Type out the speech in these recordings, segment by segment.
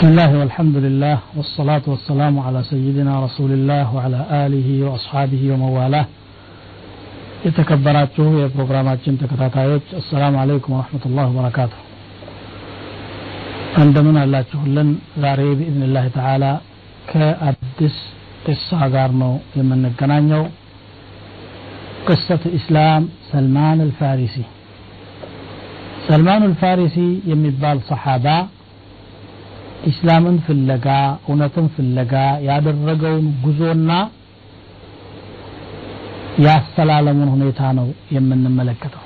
بسم الله والحمد لله والصلاة والسلام على سيدنا رسول الله وعلى آله وأصحابه وموالاه የተከበራችሁ የፕሮግራማችን ተከታታዮች አሰላሙ አለይኩም ወረሕመቱላህ ወበረካቱ እንደምን አላችሁልን ዛሬ ብኢዝንላህ ተዓላ ከአዲስ ቅሳ ጋር ነው የምንገናኘው ቅሰት ኢስላም ሰልማን አልፋሪሲ ሰልማን አልፋሪሲ የሚባል ሰሓባ ኢስላምን ፍለጋ እውነትን ፍለጋ ያደረገውን ጉዞና ያስተላለሙን ሁኔታ ነው የምንመለከተው።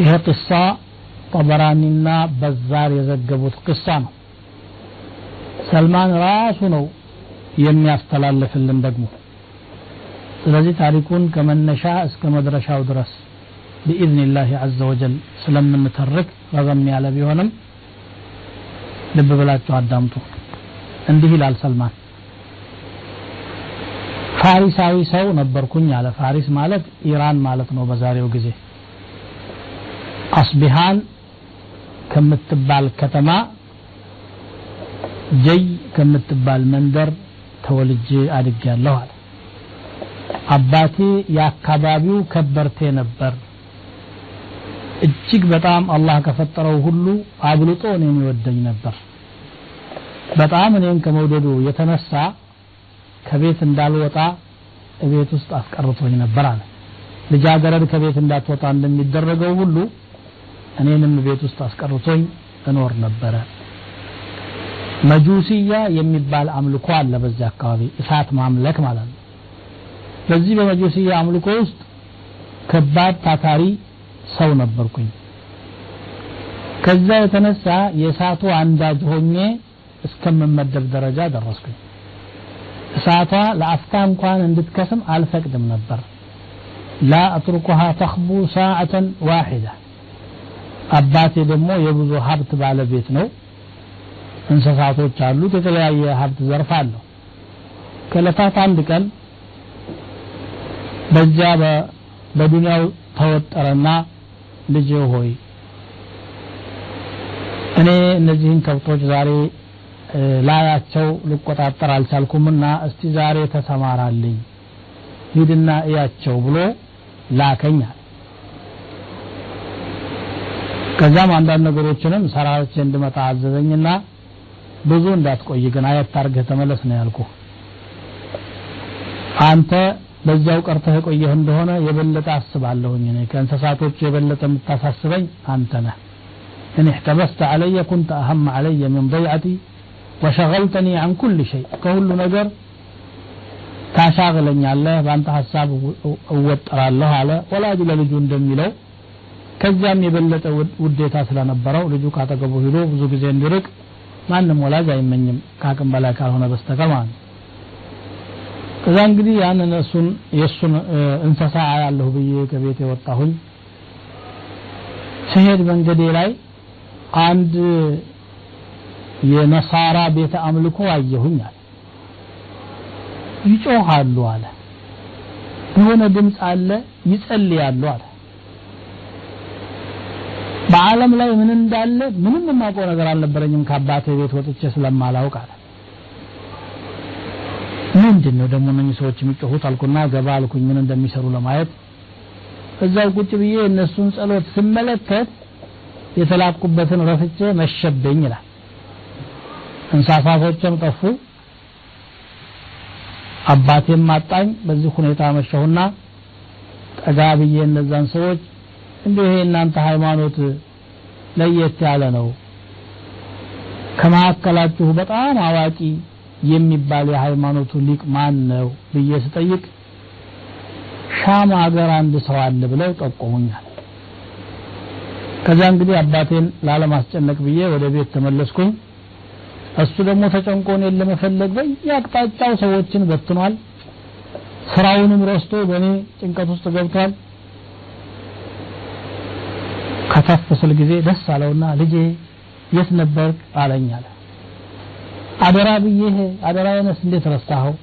ይሄ ቅሳ ጠበራኒና በዛር የዘገቡት ቅሳ ነው። ሰልማን ራሱ ነው የሚያስተላልፍልን ደግሞ። ስለዚህ ታሪኩን ከመነሻ እስከ መድረሻው ድረስ ቢኢዝኒላህ አዘ ወጀል ስለምንተርክ ረዘም ያለ ቢሆንም ልብ ብላችሁ አዳምጡ። እንዲህ ይላል ሰልማን። ፋሪሳዊ ሰው ነበርኩኝ አለ። ፋሪስ ማለት ኢራን ማለት ነው በዛሬው ጊዜ። አስቢሃን ከምትባል ከተማ ጀይ ከምትባል መንደር ተወልጄ አድጌያለሁ አለ። አባቴ የአካባቢው ከበርቴ ነበር። እጅግ በጣም አላህ ከፈጠረው ሁሉ አብልጦ እኔን ይወደኝ ነበር በጣም እኔን ከመውደዱ የተነሳ ከቤት እንዳልወጣ ቤት ውስጥ አስቀርቶኝ ነበር አለ። ልጃገረድ ከቤት እንዳትወጣ እንደሚደረገው ሁሉ እኔንም ቤት ውስጥ አስቀርቶኝ እኖር ነበረ። መጁሲያ የሚባል አምልኮ አለ በዚህ አካባቢ እሳት ማምለክ ማለት ነው። በዚህ በመጁሲያ አምልኮ ውስጥ ከባድ ታታሪ ሰው ነበርኩኝ። ከዛ የተነሳ የእሳቱ አንዳጅ ሆኜ እስከምመደብ ደረጃ ደረስኩኝ እሳቷ ለአፍታ እንኳን እንድትከስም አልፈቅድም ነበር ላ አትሩኩሃ ተኽቡ ሳዓተን ዋሒዳ አባቴ ደግሞ የብዙ ሀብት ባለቤት ነው እንስሳቶች አሉት የተለያየ ሀብት ዘርፍ አለው ከለታት አንድ ቀን በዚያ በዱንያው ተወጠረና ልጅ ሆይ እኔ እነዚህን ከብቶች ዛሬ ላያቸው ልቆጣጠር አልቻልኩምና እስቲ ዛሬ ተሰማራልኝ ሂድና እያቸው ብሎ ላከኛል ከዛም አንዳንድ ነገሮችንም ሰራዎች እንድመጣ አዘዘኝና ብዙ እንዳትቆይ ግን አየት አርገህ ተመለስ ነው ያልኩ አንተ በዛው ቀርተህ የቆየህ እንደሆነ የበለጠ አስባለሁኝ እኔ ከእንስሳቶቹ የበለጠ የምታሳስበኝ አንተ ነህ إن احتبست علي كنت أهم علي من ضيعتي ወሸገልተኒ አን ኩል ሸይ ከሁሉ ነገር ታሻግለኛለህ በአንተ ሀሳብ እወጠራለሁ አለ። ወላጅ ለልጁ እንደሚለው ከዚያም የበለጠ ውዴታ ስለነበረው ልጁ ካጠገቡ ሂዶ ብዙ ጊዜ እንዲርቅ ማንም ወላጅ አይመኝም ከአቅም በላይ ካልሆነ በስተቀር ማለት ከዛ እንግዲህ ያንን እሱን የእሱን እንስሳ አያለሁ ብዬ ከቤት የወጣሁኝ ስሄድ መንገዴ ላይ አንድ የነሳራ ቤተ አምልኮ አየሁኝ አለ። ይጮሃሉ አለ። የሆነ ድምፅ አለ ይጸልያሉ አለ። በዓለም ላይ ምን እንዳለ ምንም የማውቀው ነገር አልነበረኝም ከአባቴ ቤት ወጥቼ ስለማላውቅ አለ። ምንድን ነው ደግሞ እነኚህ ሰዎች የሚጮሁት አልኩና ገባ አልኩኝ ምን እንደሚሰሩ ለማየት። እዛው ቁጭ ብዬ እነሱን ጸሎት ስመለከት የተላኩበትን ረስቼ መሸብኝ ይላል እንስሳቶችም ጠፉ። አባቴም ማጣኝ በዚህ ሁኔታ መሸሁና ጠጋ ብዬ እነዛን ሰዎች እንዲሁ ይሄ እናንተ ሃይማኖት ለየት ያለ ነው። ከመካከላችሁ በጣም አዋቂ የሚባል የሃይማኖቱ ሊቅ ማን ነው ብዬ ስጠይቅ ሻም ሀገር አንድ ሰው አለ ብለው ጠቆሙኛል። ከዛ እንግዲህ አባቴን ላለማስጨነቅ ብዬ ወደ ቤት ተመለስኩኝ እሱ ደግሞ ተጨንቆ እኔን ለመፈለግ በየአቅጣጫው ሰዎችን በትኗል። ስራውንም ረስቶ በእኔ ጭንቀት ውስጥ ገብቷል። ከተፍ ስል ጊዜ ደስ አለውና ልጄ የት ነበርክ አለኝ አለ። አደራ ብዬህ አደራዬንስ እንዴት ረሳኸው?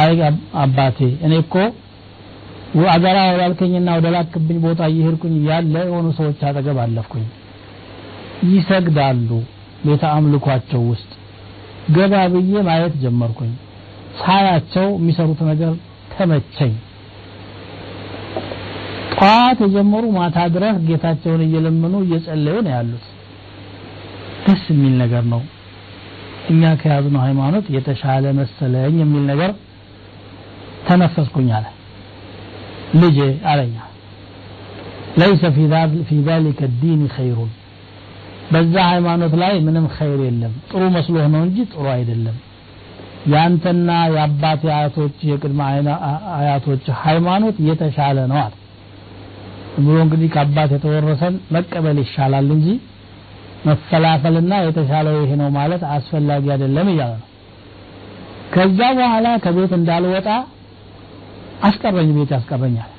አይ አባቴ እኔ እኮ ወዳልከኝና ወደ ላክብኝ ቦታ እየሄድኩኝ እያለ የሆኑ ሰዎች አጠገብ አለፍኩኝ። ይሰግዳሉ ቤተ አምልኳቸው ውስጥ ገባ ብዬ ማየት ጀመርኩኝ ሳያቸው የሚሰሩት ነገር ተመቸኝ ጠዋት የጀመሩ ማታ ድረስ ጌታቸውን እየለመኑ እየጸለዩ ነው ያሉት ደስ የሚል ነገር ነው እኛ ከያዝነው ሃይማኖት የተሻለ መሰለኝ የሚል ነገር ተነፈስኩኝ አለ ልጄ አለኛ ለይሰ ፊ ذلك الدين خير በዛ ሃይማኖት ላይ ምንም ኸይር የለም። ጥሩ መስሎህ ነው እንጂ ጥሩ አይደለም። ያንተና የአባት አያቶች የቅድመ አያቶች ሃይማኖት የተሻለ ነው አለ። ብሎ እንግዲህ ከአባት የተወረሰን መቀበል ይሻላል እንጂ መፈላፈልና የተሻለው ይሄ ነው ማለት አስፈላጊ አይደለም እያለ ነው። ከዛ በኋላ ከቤት እንዳልወጣ አስቀረኝ ቤት ያስቀረኛል።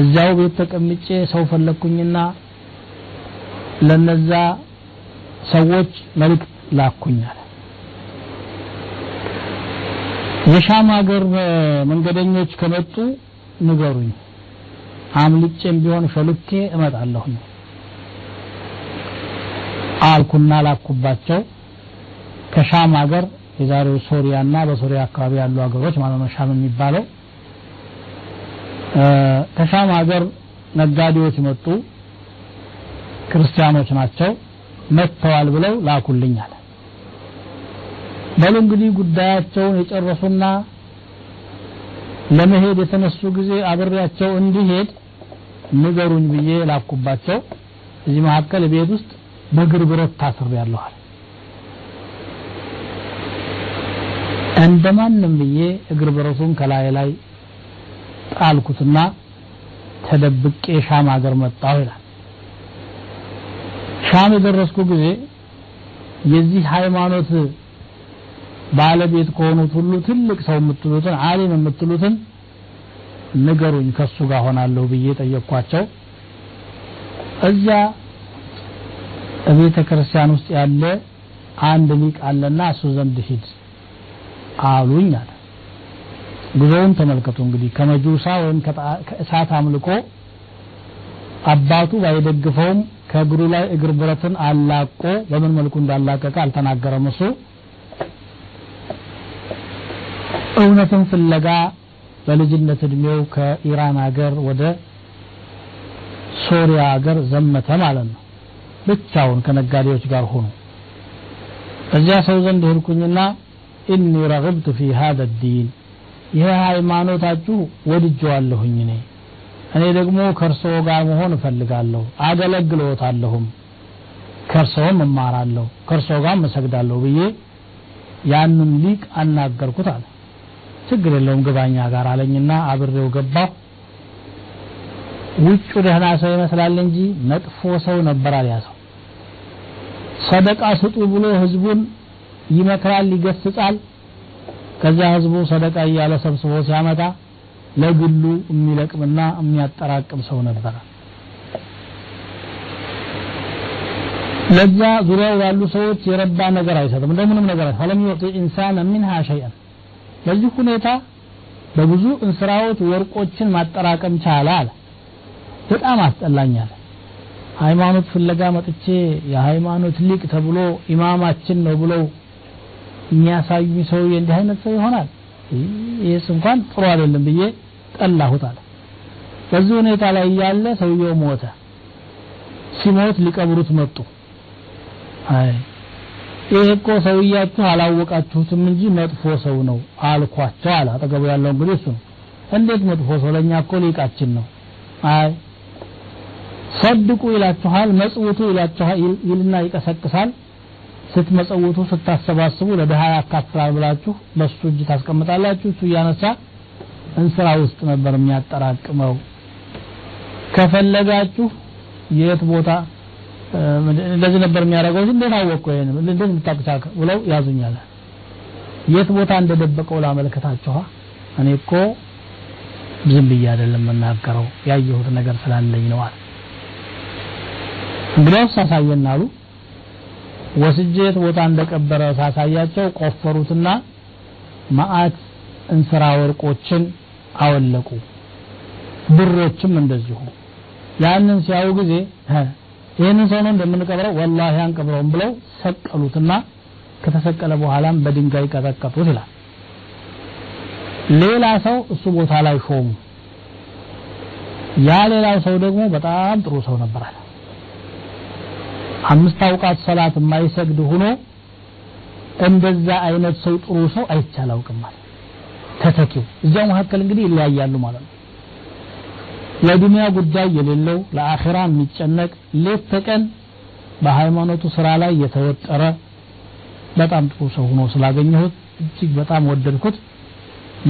እዚያው ቤት ተቀምጬ ሰው ፈለግኩኝና ለነዛ ሰዎች መልእክት ላኩኛል የሻም ሀገር መንገደኞች ከመጡ ንገሩኝ አምልጬም ቢሆን ሸልኬ እመጣለሁ አልኩና ላኩባቸው። ከሻም ሀገር የዛሬው ሶሪያና በሶሪያ አካባቢ ያሉ ሀገሮች ማለት ነው ሻም የሚባለው። ከሻም ሀገር ነጋዴዎች መጡ ክርስቲያኖች ናቸው መጥተዋል ብለው ላኩልኛል በሉ እንግዲህ ጉዳያቸውን የጨረሱና ለመሄድ የተነሱ ጊዜ አብሬያቸው እንዲሄድ ንገሩኝ ብዬ ላኩባቸው። እዚህ መካከል ቤት ውስጥ በእግር ብረት ታስር ያለኋል እንደማንም ብዬ እግር ብረቱን ከላይ ላይ ጣልኩትና ተደብቄ ሻም ሀገር መጣሁ ይላል ሻም የደረስኩ ጊዜ የዚህ ሃይማኖት ባለቤት ከሆኑት ሁሉ ትልቅ ሰው የምትሉትን አሊም የምትሉትን ንገሩኝ ከሱ ጋር ሆናለሁ ብዬ ጠየቅኳቸው። እዚያ ቤተ ክርስቲያን ውስጥ ያለ አንድ ሊቅ አለና እሱ ዘንድ ሂድ አሉኝ አለ። ጉዞውን ተመልከቱ እንግዲህ ከመጁሳ ወይም ከእሳት አምልኮ አባቱ ባይደግፈውም ከእግሩ ላይ እግር ብረትን አላቆ በምን መልኩ እንዳላቀቀ አልተናገረም እሱ። እውነትን ፍለጋ በልጅነት እድሜው ከኢራን ሀገር ወደ ሶሪያ ሀገር ዘመተ ማለት ነው። ብቻውን ከነጋዴዎች ጋር ሆኖ እዚያ ሰው ዘንድ ሄድኩኝና ኢኒ ረግብቱ ፊ ሀደ ዲን ይሄ ሃይማኖታችሁ ወድጀዋለሁኝ እኔ እኔ ደግሞ ከእርስዎ ጋር መሆን እፈልጋለሁ አገለግሎታለሁም። ከእርስዎም እማራለሁ ከእርስዎ ጋር እሰግዳለሁ ብዬ ያንን ሊቅ አናገርኩት አለ። ችግር የለውም ግባኛ ጋር አለኝና አብሬው ገባሁ። ውጩ ደህና ሰው ይመስላል እንጂ መጥፎ ሰው ነበር ያ ሰው ሰደቃ ስጡ ብሎ ህዝቡን ይመክራል ይገስጻል። ከዛ ህዝቡ ሰደቃ እያለ ሰብስቦ ሲያመጣ ለግሉ የሚለቅምና የሚያጠራቅም ሰው ነበረ ለዛ ዙሪያው ያሉ ሰዎች የረባ ነገር አይሰጥም እንደምንም ነገር ፈለም ዩዕጢ ኢንሳን ሚንሃ ሸይአን። በዚህ ሁኔታ በብዙ እንስራዎች ወርቆችን ማጠራቀም ቻለ አለ። በጣም አስጠላኛል ሃይማኖት ፍለጋ መጥቼ የሃይማኖት ሊቅ ተብሎ ኢማማችን ነው ብለው የሚያሳዩኝ ሰውዬ እንዲህ አይነት ሰው ይሆናል? ይህስ እንኳን ጥሩ አይደለም ብዬ ጠላሁት አለ። በዚህ ሁኔታ ላይ እያለ ሰውየው ሞተ። ሲሞት ሊቀብሩት መጡ። አይ ይሄ እኮ ሰውያችሁ አላወቃችሁትም እንጂ መጥፎ ሰው ነው አልኳቸው አለ። አጠገቡ ያለው እንግዲህ እሱ ነው። እንዴት መጥፎ ሰው? ለእኛ እኮ ሊቃችን ነው። አይ ሰድቁ ይላችኋል መጽውቱ ይላችኋል ይልና ይቀሰቅሳል። ስትመጸውቱ ስታሰባስቡ ለድሃ ያካፍላል ብላችሁ በሱ እጅ ታስቀምጣላችሁ። እሱ እያነሳ እንስራ ውስጥ ነበር የሚያጠራቅመው። ከፈለጋችሁ የት ቦታ እንደዚህ ነበር የሚያደርገው። እንዴት አወቅኩ ይሄን እንዴት የምታውቁት ብለው ያዙኛል የት ቦታ እንደደበቀው ላመልከታችኋ እኔ እኮ ዝም ብዬ አይደለም የምናገረው ያየሁት ነገር ስላለኝ ነው አለ። እንግዲያውስ አሳየን አሉ። የት ቦታ እንደቀበረ ሳሳያቸው ቆፈሩትና ማአት እንስራ ወርቆችን አወለቁ። ብሮችም እንደዚሁ። ያንን ሲያዩ ጊዜ ይህንን ሰው ነው እንደምንቀብረው? ወላሂ አንቀብረውም ብለው ሰቀሉትና ከተሰቀለ በኋላም በድንጋይ ቀጠቀጡት ይላል። ሌላ ሰው እሱ ቦታ ላይ ሾሙ። ያ ሌላው ሰው ደግሞ በጣም ጥሩ ሰው ነበራል አምስት አውቃት ሰላት የማይሰግድ ሆኖ እንደዛ አይነት ሰው ጥሩ ሰው አይቻላውቅም ማለት ተተኪው እዚያው መካከል እንግዲህ ይለያያሉ ማለት ነው። ለዱንያ ጉዳይ የሌለው ለአኺራ የሚጨነቅ ሌት ተቀን በሃይማኖቱ ስራ ላይ የተወጠረ በጣም ጥሩ ሰው ሆኖ ስላገኘሁት እጅግ በጣም ወደድኩት።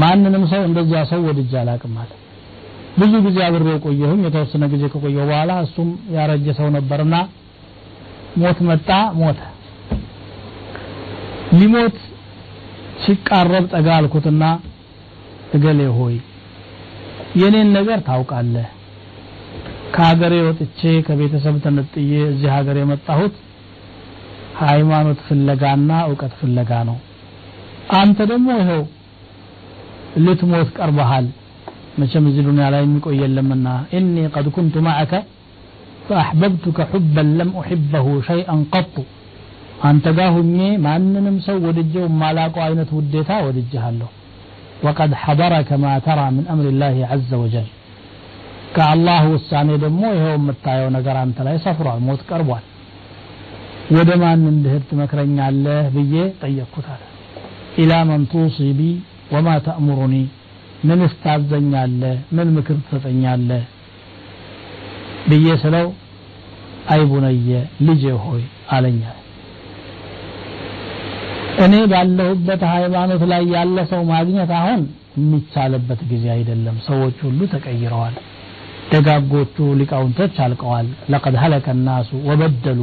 ማንንም ሰው እንደዚያ ሰው ወድጄ አላቅም ማለት ብዙ ጊዜ አብሬው ቆየሁኝ። የተወሰነ ጊዜ ከቆየሁ በኋላ እሱም ያረጀ ሰው ነበርና ሞት መጣ ሞተ። ሊሞት ሲቃረብ ጠጋ አልኩትና እገሌ ሆይ የኔን ነገር ታውቃለህ ከሀገሬ ወጥቼ ከቤተሰብ ተነጥዬ እዚህ ሀገር የመጣሁት ሃይማኖት ፍለጋና እውቀት ፍለጋ ነው አንተ ደግሞ ይኸው ልትሞት ቀርበሃል መቼም እዚህ ዱንያ ላይ የሚቆይ የለምና ኢኒ ቀድ ኩንቱ ማዕከ فأحببتك حبا لم أحبه شيئا قط አንተ ጋር ሁኜ ማንንም ሰው ወድጀው ማላቀው አይነት ውዴታ ወድጀሃለሁ وقد حضرك ما ترى من أمر الله عز وجل ከአላህ ውሳኔ ደግሞ ይኸው የምታየው ነገር አንተ ላይ ሰፍሯል ሞት ቀርቧል ወደ ማን እንድሄድ ትመክረኛለህ ብዬ ጠየቅኩት አለ ኢላ መን ቱሲቢ ወማ ተእሙሩኒ ምን እስታዘኛለህ ምን ምክር ትሰጠኛለህ ብዬ ስለው አይቡነየ ልጄ ሆይ አለኛል እኔ ባለሁበት ሃይማኖት ላይ ያለ ሰው ማግኘት አሁን የሚቻልበት ጊዜ አይደለም። ሰዎች ሁሉ ተቀይረዋል። ደጋጎቹ ሊቃውንቶች አልቀዋል። ለቀድ ሀለከ ናሱ ወበደሉ።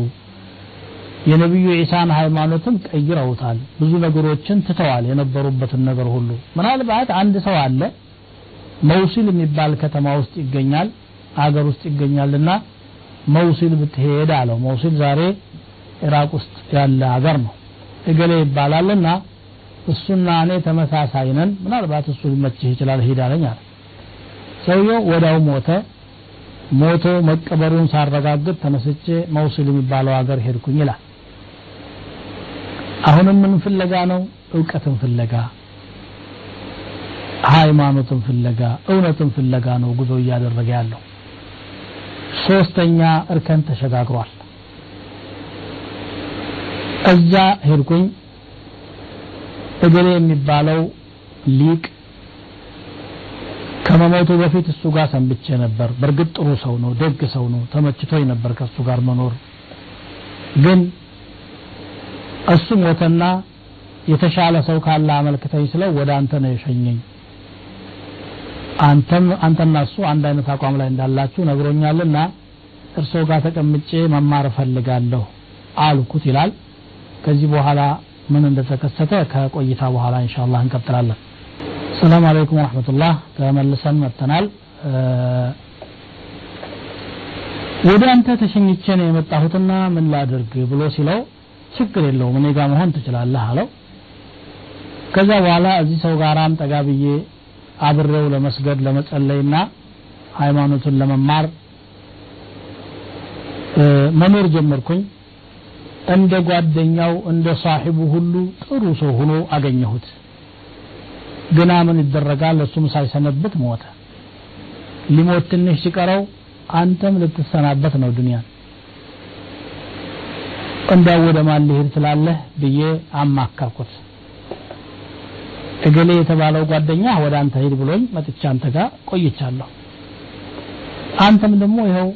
የነቢዩ ዒሳን ሃይማኖትም ቀይረውታል። ብዙ ነገሮችን ትተዋል የነበሩበትን ነገር ሁሉ። ምናልባት አንድ ሰው አለ መውሲል የሚባል ከተማ ውስጥ ይገኛል አገር ውስጥ ይገኛልና መውሲል ብትሄድ አለው። መውሲል ዛሬ ኢራቅ ውስጥ ያለ አገር ነው እገሌ ይባላልና እሱና እኔ ተመሳሳይ ነን። ምናልባት እሱ ሊመችህ ይችላል ሂድ አለኝ አለ። ሰውየው ወዳው ሞተ። ሞቶ መቀበሩን ሳረጋግጥ ተነስቼ መውሲል የሚባለው ሀገር ሄድኩኝ ይላል። አሁንም ምን ፍለጋ ነው? እውቀትን ፍለጋ ሃይማኖትን ፍለጋ እውነትን ፍለጋ ነው ጉዞ እያደረገ ያለው። ሶስተኛ እርከን ተሸጋግሯል እዛ ሄድኩኝ። እገሌ የሚባለው ሊቅ ከመሞቱ በፊት እሱ ጋር ሰንብቼ ነበር። በእርግጥ ጥሩ ሰው ነው ደግ ሰው ነው ተመችቶኝ ነበር ከእሱ ጋር መኖር። ግን እሱ ሞተና የተሻለ ሰው ካለ አመልክተኝ ስለው ወደ አንተ ነው የሸኘኝ። አንተም አንተና እሱ አንድ አይነት አቋም ላይ እንዳላችሁ ነግሮኛልና እርሶ ጋር ተቀምጬ መማር እፈልጋለሁ አልኩት ይላል ከዚህ በኋላ ምን እንደተከሰተ ከቆይታ በኋላ ኢንሻአላህ እንቀጥላለን። ሰላም አለይኩም ወራህመቱላህ። ተመልሰን መጥተናል። ወደ አንተ ተሸኝቼ ነው የመጣሁትና ምን ላድርግ ብሎ ሲለው ችግር የለውም እኔ ጋር መሆን ትችላለህ አለው። ከዛ በኋላ እዚህ ሰው ጋራም ጠጋ ብዬ አብሬው ለመስገድ ለመጸለይና ሃይማኖቱን ለመማር መኖር ጀመርኩኝ እንደ ጓደኛው እንደ ሳሒቡ ሁሉ ጥሩ ሰው ሆኖ አገኘሁት። ግና ምን ይደረጋል? እሱም ሳይሰነብት ሞተ። ሊሞት ትንሽ ሲቀረው አንተም ልትሰናበት ነው ዱንያን። እንዳው ወደ ማን ልሄድ ትላለህ ብዬ አማከርኩት። እገሌ የተባለው ጓደኛ ወደ አንተ ሂድ ብሎኝ መጥቻ አንተ ጋር ቆይቻለሁ። አንተም ደግሞ ይኸው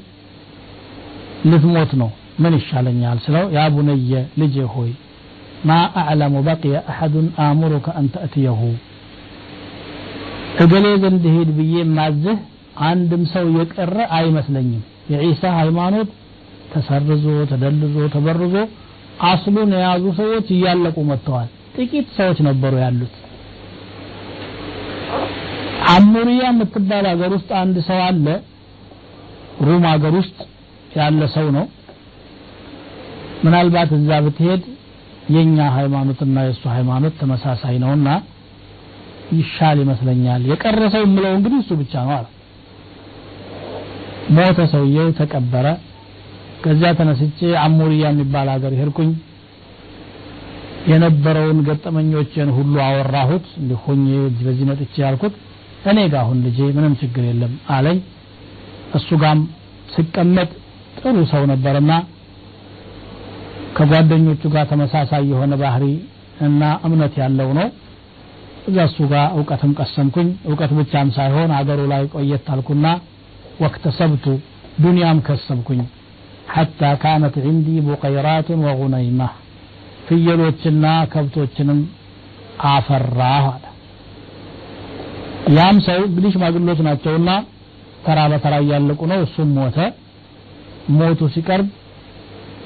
ልትሞት ነው ምን ይሻለኛል ስለው ያ ቡነየ ሆይ ማ አዕለሙ በቅየ አሐዱን አእሙሩከ አን ተእትየሁ። እገሌ ዘንድ ሂድ ብዬ ማዝህ አንድም ሰው የቀረ አይመስለኝም። የዒሳ ሃይማኖት ተሰርዞ ተደልዞ ተበርዞ አስሉን የያዙ ሰዎች እያለቁ መጥተዋል። ጥቂት ሰዎች ነበሩ ያሉት። አሙሪያ የምትባል ሀገር ውስጥ አንድ ሰው አለ። ሩም ሀገር ውስጥ ያለ ሰው ነው ምናልባት እዛ ብትሄድ የኛ ሃይማኖትና የእሱ ሃይማኖት ተመሳሳይ ነውና ይሻል ይመስለኛል። የቀረ ሰው የምለው እንግዲህ እሱ ብቻ ነው አለ። ሞተ ሰውየው ተቀበረ። ከዚያ ተነስቼ አሙሪያ የሚባል ሀገር ሄድኩኝ። የነበረውን ገጠመኞችን ሁሉ አወራሁት። እንዲህ ሆኜ በዚህ መጥቼ ያልኩት እኔ ጋር አሁን ልጄ ምንም ችግር የለም አለኝ። እሱ ጋም ስቀመጥ ጥሩ ሰው ነበርና ከጓደኞቹ ጋር ተመሳሳይ የሆነ ባህሪ እና እምነት ያለው ነው። እዛ እሱ ጋር እውቀትም ቀሰምኩኝ። እውቀት ብቻም ሳይሆን አገሩ ላይ ቆየት አልኩና ወክተሰብቱ ዱንያም ከሰብኩኝ። ሐታ ካነት ዒንዲ ቡቀይራቱን ወጉነይማ ፍየሎችና ከብቶችንም አፈራሁ አለ። ያም ሰው እንግዲህ ሽማግሎች ናቸውና ተራ በተራ እያለቁ ነው። እሱም ሞተ። ሞቱ ሲቀርብ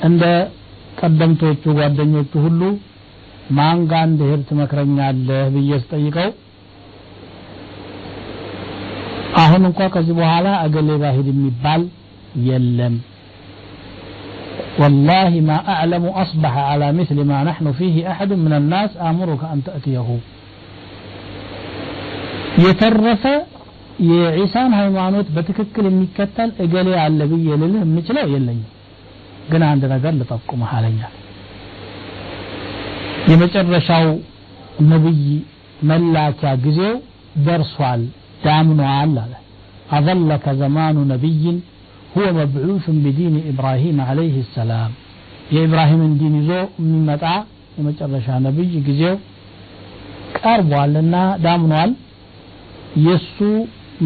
እንደ ቀደምቶቹ ጓደኞቹ ሁሉ ማን ጋር እንድሄድ ትመክረኛለህ ብዬ ስጠይቀው አሁን እንኳ ከዚህ በኋላ አገሌ ባሂድ የሚባል የለም والله ما أعلم أصبح على مثل ما نحن فيه أحد من الناس آمرك أن تأتيه የተረፈ የዒሳን ሃይማኖት በትክክል የሚከተል እገሌ አለ ብዬ ልልህ የምችለው የለኝም ግን አንድ ነገር ልጠቁምህ አለኛል የመጨረሻው ነብይ መላኪያ ጊዜው ደርሷል ዳምኗል አለ أظلك زمان نبي هو مبعوث بدين إبراهيم عليه السلام يا إبراهيم دين زو من متع የመጨረሻ ነብይ ጊዜው ቀርቧልና ዳምኗል የሱ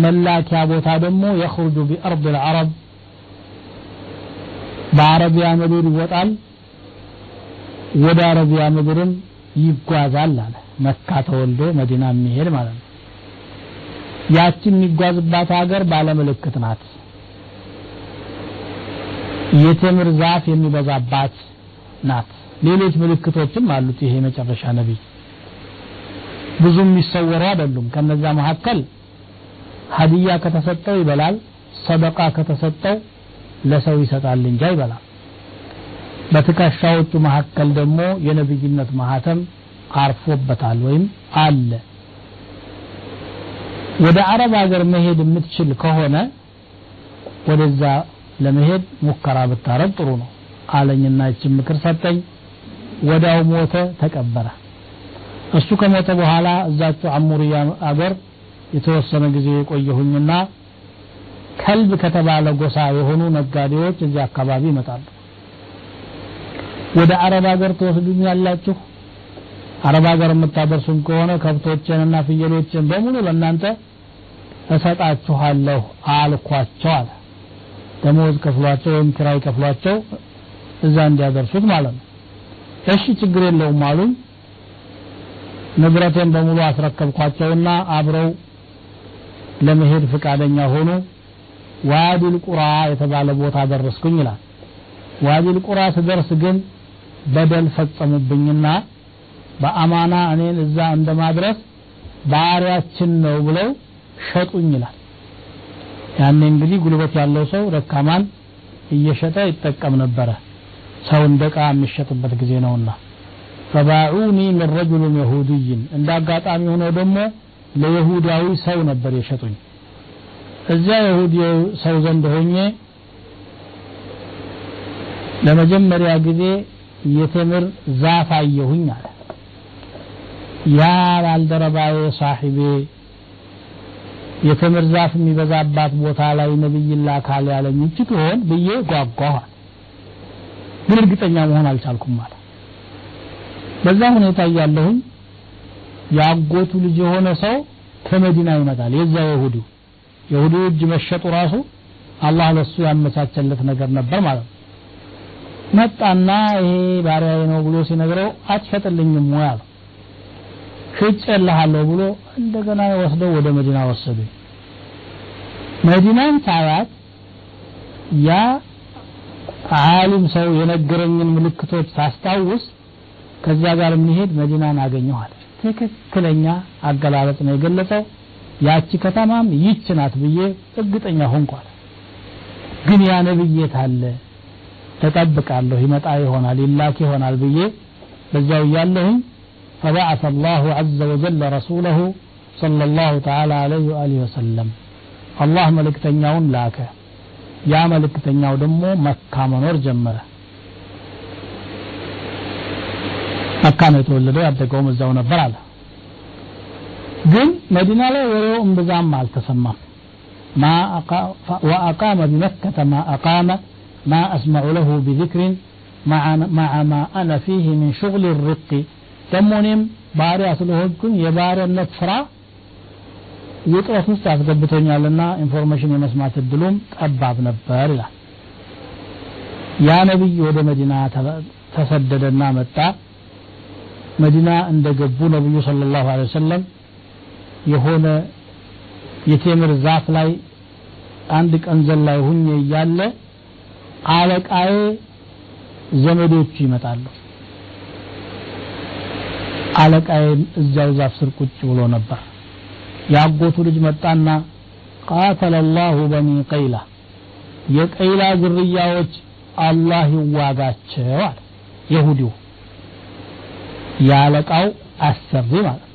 መላኪያ ቦታ ደግሞ የኽሩጁ ቢአርድ ልዓረብ በአረቢያ ምድር ይወጣል ወደ አረቢያ ምድርም ይጓዛል አለ። መካ ተወልዶ መዲና የሚሄድ ማለት ነው። ያቺ የሚጓዝባት ሀገር ባለምልክት ናት። የቴምር ዛፍ የሚበዛባት ናት። ሌሎች ምልክቶችም አሉት ይሄ የመጨረሻ ነቢይ። ብዙ የሚሰወሩ አይደሉም። ከነዛ መካከል ሀዲያ ከተሰጠው ይበላል ሰደቃ ከተሰጠው ለሰው ይሰጣል እንጂ አይበላም። በትከሻዎቹ መካከል ደግሞ የነብይነት ማህተም አርፎበታል ወይም አለ። ወደ አረብ ሀገር መሄድ የምትችል ከሆነ ወደዛ ለመሄድ ሙከራ ብታረግ ጥሩ ነው አለኝና ይችን ምክር ሰጠኝ። ወዲያው ሞተ ተቀበረ። እሱ ከሞተ በኋላ እዛቸው አሙሪያ አገር የተወሰነ ጊዜ የቆየሁኝና ከልብ ከተባለ ጎሳ የሆኑ ነጋዴዎች እዚህ አካባቢ ይመጣሉ። ወደ አረብ ሀገር ትወስዱኝ ያላችሁ አረብ ሀገር የምታደርሱኝ ከሆነ ከብቶችንና ፍየሎችን በሙሉ ለእናንተ እሰጣችኋለሁ አልኳቸው አለ። ደሞዝ ከፍሏቸው ወይም ኪራይ ከፍሏቸው እዛ እንዲያደርሱት ማለት ነው። እሺ ችግር የለውም አሉኝ። ንብረቴን በሙሉ አስረከብኳቸውና አብረው ለመሄድ ፍቃደኛ ሆኑ ዋዲል ቁራ የተባለ ቦታ ደረስኩኝ ይላል። ዋዲል ቁራ ስደርስ ግን በደል ፈጸሙብኝና በአማና እኔን እዛ እንደማድረስ ባሪያችን ነው ብለው ሸጡኝ ይላል። ያኔ እንግዲህ ጉልበት ያለው ሰው ደካማን እየሸጠ ይጠቀም ነበረ። ሰው እንደ ዕቃ የሚሸጥበት ጊዜ ነውና። ፈባዑኒ ምን ረጁልን የሁድይን እንደ አጋጣሚ ሆኖ ደግሞ ለይሁዳዊ ሰው ነበር የሸጡኝ እዚያ የሁዲ ሰው ዘንድ ሆኜ ለመጀመሪያ ጊዜ የቴምር ዛፍ አየሁኝ አለ። ያ ባልደረባዬ ሳሒቤ የተምር ዛፍ የሚበዛባት ቦታ ላይ ነብይላ ካል ያለኝ እቺ ትሆን ብዬ ጓጓኋል ግን እርግጠኛ መሆን አልቻልኩም ማለት በዛ ሁኔታ እያለሁኝ የአጎቱ ልጅ የሆነ ሰው ከመዲና ይመጣል። የዛ የሁዲው የሁዲው እጅ መሸጡ ራሱ አላህ ለሱ ያመቻቸለት ነገር ነበር ማለት ነው። መጣና ይሄ ባሪያዬ ነው ብሎ ሲነግረው አትሸጥልኝም ወይ አለው። ሽጬልሃለሁ ብሎ እንደገና ወስደው ወደ መዲና ወሰዱኝ መዲናን ሳያት ያ ዓሊም ሰው የነገረኝን ምልክቶች ሳስታውስ ከዚያ ጋር የሚሄድ መዲናን አገኘኋል ትክክለኛ አገላለጽ ነው የገለጸው ያቺ ከተማም ይች ናት ብዬ እርግጠኛ ሆንኳል ግን ያ ነብየት አለ ተጠብቃለሁ ይመጣ ይሆናል ይላክ ይሆናል ብዬ በዛው እያለሁኝ فبعث الله عز وجل رسوله صلى الله تعالى عليه وآله وسلم الله ملك تنياون لاك ያ መልእክተኛው ደግሞ መካ መኖር ጀመረ መካ ነው የተወለደው ያደገውም እዛው ነበር አለ ግን መዲና ላይ ወሬው እምብዛም አልተሰማም ما أقا وأقام بمكة ما أقام ما أسمع له بذكر مع, مع ما أنا فيه من شغل الرق دمونيم باري أسلوهكم يباري النصرة ውጥረት ውስጥ ያስገብቶኛልና ኢንፎርሜሽን የመስማት እድሉም ጠባብ ነበር ይላል ያ ነቢይ ወደ መዲና ተሰደደና መጣ መዲና እንደገቡ ነቢዩ ስለ ላሁ ወሰለም የሆነ የቴምር ዛፍ ላይ አንድ ቀንዘል ላይ ሁኜ እያለ አለቃዬ ዘመዶቹ ይመጣሉ። አለቃዬ እዚያው ዛፍ ስር ቁጭ ብሎ ነበር። ያጎቱ ልጅ መጣና ቃተለ ላሁ በኒ ቀይላ የቀይላ ዝርያዎች አላህ ይዋጋቸው አለ። የሁዲው ያለቃው አሰሪ ማለት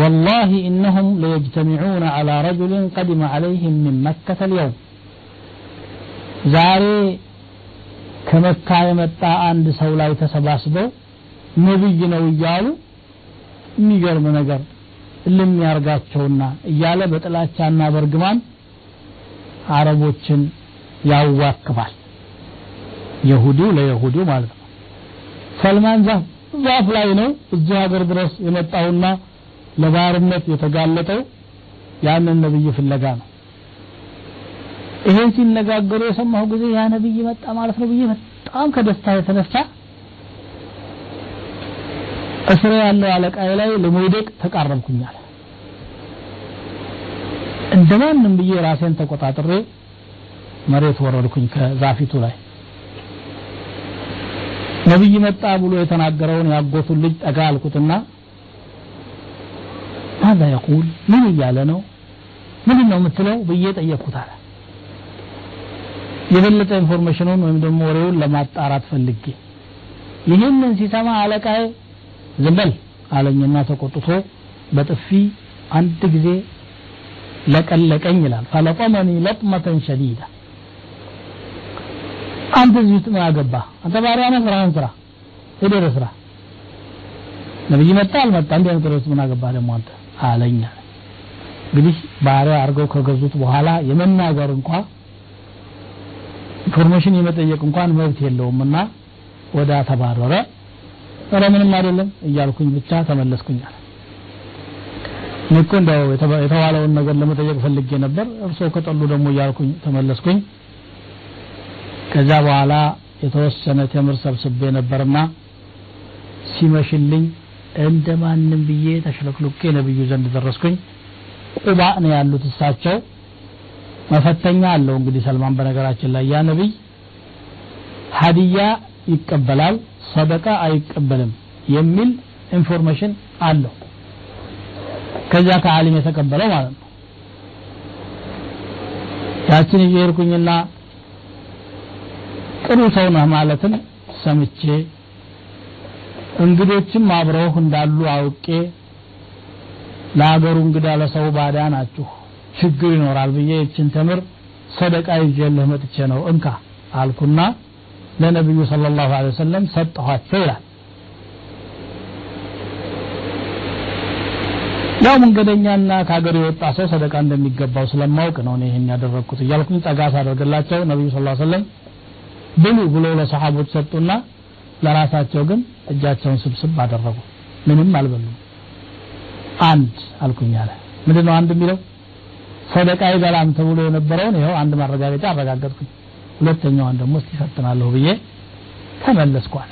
والله إنهم ليجتمعون على رجل قدم عليهم من مكة اليوم ዛሬ ከመካ የመጣ አንድ ሰው ላይ ተሰባስበው ነብይ ነው እያሉ የሚገርም ነገር ልሚያርጋቸውና እያለ በጥላቻና በእርግማን አረቦችን ያዋክባል የሁዲው ለየሁዲው ማለት ነው ሰልማን ዛፍ ዛፍ ላይ ነው እዚህ ሀገር ድረስ የመጣውና ለባርነት የተጋለጠው ያንን ነብይ ፍለጋ ነው። ይሄን ሲነጋገሩ የሰማሁ ጊዜ ያ ነብይ መጣ ማለት ነው ብዬ በጣም ከደስታ የተነሳ እስሬ ያለው አለቃዬ ላይ ለመውደቅ ተቃረብኩኛል እንደማንም ብዬ ራሴን ተቆጣጥሬ መሬት ወረድኩኝ ከዛፊቱ ላይ። ነብይ መጣ ብሎ የተናገረውን ያጎቱን ልጅ ጠጋ አልኩትና ماذا يقول ምን እያለ ነው ምንድን ነው የምትለው ብዬ ጠየቅኩት አለ የበለጠ information ኡን ወይም ደግሞ ወሬውን ለማጣራት ፈልጌ። ይህንን ሲሰማ አለቃዬ? ዝም በል አለኝና ተቆጥቶ በጥፊ አንድ ጊዜ ለቀለቀኝ ይላል። فلطمني لطمة شديدة። አንተ እዚህ ውስጥ አገባ አንተ ባሪያ ነህ? ስራህን ስራ። ሄደህ ስራ። ነብይ መጣ? አልመጣ? እንዲህ አይነት ምን አገባ ደግሞ አንተ አለኝ። እንግዲህ ባሪያ አድርገው ከገዙት በኋላ የመናገር እንኳ information የመጠየቅ እንኳን መብት የለውምና ወዳ ተባረረ ኧረ ምንም አይደለም እያልኩኝ ብቻ ተመለስኩኛል እኔ እንደው የተባለውን ነገር ለመጠየቅ ፈልጌ ነበር። እርስዎ ከጠሉ ደግሞ እያልኩኝ ተመለስኩኝ። ከዛ በኋላ የተወሰነ ተምር ሰብስቤ ነበርና ሲመሽልኝ እንደ ማንም ብዬ ተሽለክልኬ ነብዩ ዘንድ ደረስኩኝ። ቁባ ነው ያሉት እሳቸው። መፈተኛ አለው እንግዲህ ሰልማን በነገራችን ላይ ያ ነብይ። ሀዲያ ይቀበላል ሰደቃ አይቀበልም የሚል information አለው። ከዚያ ከዓሊም የተቀበለው ማለት ነው። ያችን እየሄድኩኝና ጥሩ ሰው ነህ ማለትን ሰምቼ እንግዶችም አብረው እንዳሉ አውቄ ለሀገሩ እንግዳ ለሰው ባዳ ናችሁ። ችግር ይኖራል ብዬ ይችን ተምር ሰደቃ ይዤልህ መጥቼ ነው እንካ አልኩና ለነብዩ ሰለላሁ ዐለይሂ ወሰለም ሰጠኋቸው ይላል። ያው መንገደኛና ከሀገር የወጣ ሰው ሰደቃ እንደሚገባው ስለማውቅ ነው እኔ ይሄን ያደረግኩት እያልኩኝ ጠጋ ሳደርግላቸው ሰለላሁ ዐለይሂ ወሰለም ብሉ ብሎ ለሰሃቦች ሰጡና ለራሳቸው ግን እጃቸውን ስብስብ አደረጉ። ምንም አልበሉም። አንድ አልኩኝ አለ። ምንድነው አንድ የሚለው? ሰደቃ ይበላም ተብሎ የነበረውን ይኸው አንድ ማረጋገጫ አረጋገጥኩኝ። ሁለተኛዋን ደግሞ እስቲ ፈትናለሁ ብዬ ተመለስኩ አለ።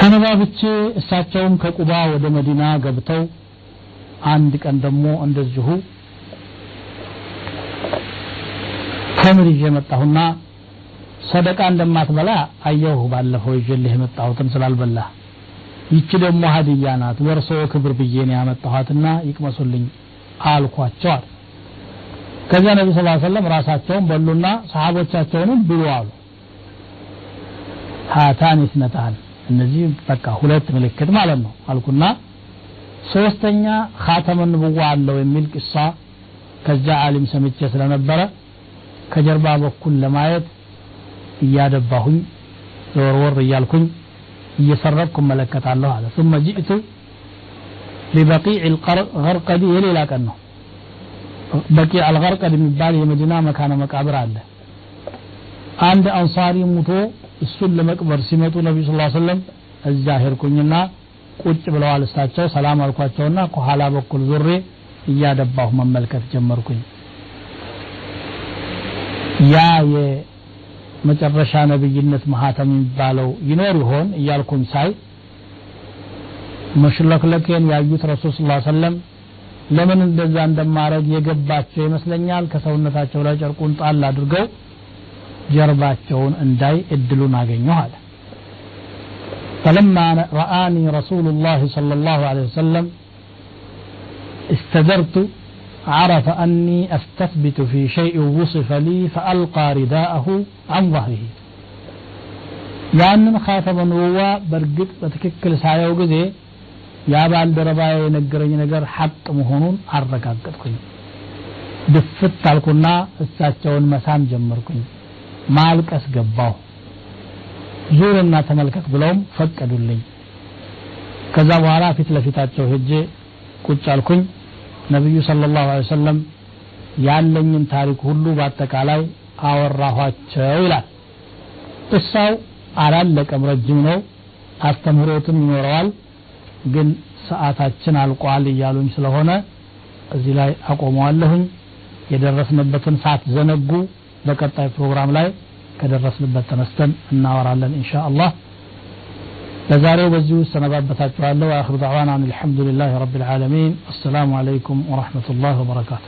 ተነባብቼ እሳቸውም ከቁባ ወደ መዲና ገብተው አንድ ቀን ደግሞ እንደዚሁ ተምር ይዤ መጣሁና ሰደቃ እንደማትበላ አየሁ። ባለፈው ይዤልህ የመጣሁትን ስላልበላ። ይቺ ደግሞ ሀዲያ ናት። ለእርሶ ክብር ብዬ ነው ያመጣኋትና ይቅመሱልኝ አልኳቸዋል። ከዚያ ነቢ ስ ሰለም ራሳቸውን በሉና ሰሃቦቻቸውንም ብሉ አሉ። ሀታን ይስነታን እነዚህ በቃ ሁለት ምልክት ማለት ነው አልኩና ሶስተኛ ኻተመ ንቡዋ አለው የሚል ቅሳ ከዛ ዓሊም ሰምቼ ስለነበረ ከጀርባ በኩል ለማየት እያደባሁኝ ዘወርወር እያልኩኝ እየሰረቅኩ እመለከታለሁ አለ ثم جئت لبقيع الغرقد የሌላ ቀን ነው በቂዕ አልገርቀድ የሚባል የመዲና መካነ መቃብር አለ አንድ አንሳሪ ሙቶ እሱን ለመቅበር ሲመጡ ነቢ ስ ሰለም እዛ ሄድኩኝና ቁጭ ብለዋል እሳቸው ሰላም አልኳቸውና ከኋላ በኩል ዙሬ እያደባሁ መመልከት ጀመርኩኝ ያ የመጨረሻ ነብይነት ማህተም የሚባለው ይኖር ይሆን እያልኩኝ ሳይ መሽለክለኬን ያዩት ረሱል ስ ሰለም ለምን እንደዛ እንደማረግ የገባቸው ይመስለኛል ከሰውነታቸው ላይ ጨርቁን ጣል አድርገው ጀርባቸውን እንዳይ እድሉን አገኘሁ አለ فلما رآني رسول الله صلى الله عليه وسلم استدرت عرف أني أستثبت في شيء وصف لي فألقى رداءه عن ظهره ያንን ካተመ ንቡዋ በእርግጥ በትክክል ሳየው ጊዜ ያ ባልደረባ የነገረኝ ነገር ሐቅ መሆኑን አረጋገጥኩኝ ድፍት አልኩና እሳቸውን መሳም ጀመርኩኝ ማልቀስ ገባሁ ዙርና ተመልከት ብለውም ፈቀዱልኝ ከዛ በኋላ ፊት ለፊታቸው ሄጄ ቁጭ አልኩኝ ነቢዩ ስለ ላሁ ሰለም ያለኝን ታሪክ ሁሉ በአጠቃላይ አወራኋቸው ይላል። እሳው አላለቀም ረጅም ነው አስተምህሮትም ይኖረዋል ግን ሰዓታችን አልቋል እያሉኝ ስለሆነ እዚህ ላይ አቆመዋለሁኝ። የደረስንበትን ሰዓት ዘነጉ። በቀጣይ ፕሮግራም ላይ ከደረስንበት ተነስተን እናወራለን ኢንሻ አላህ ለዛሬው በዚሁ እሰነባበታችኋለሁ አክር ዳዕዋና አን አልሐምዱሊላህ ረብ ልዓለሚን አሰላሙ አለይኩም ወረሕመቱላህ ወበረካቱ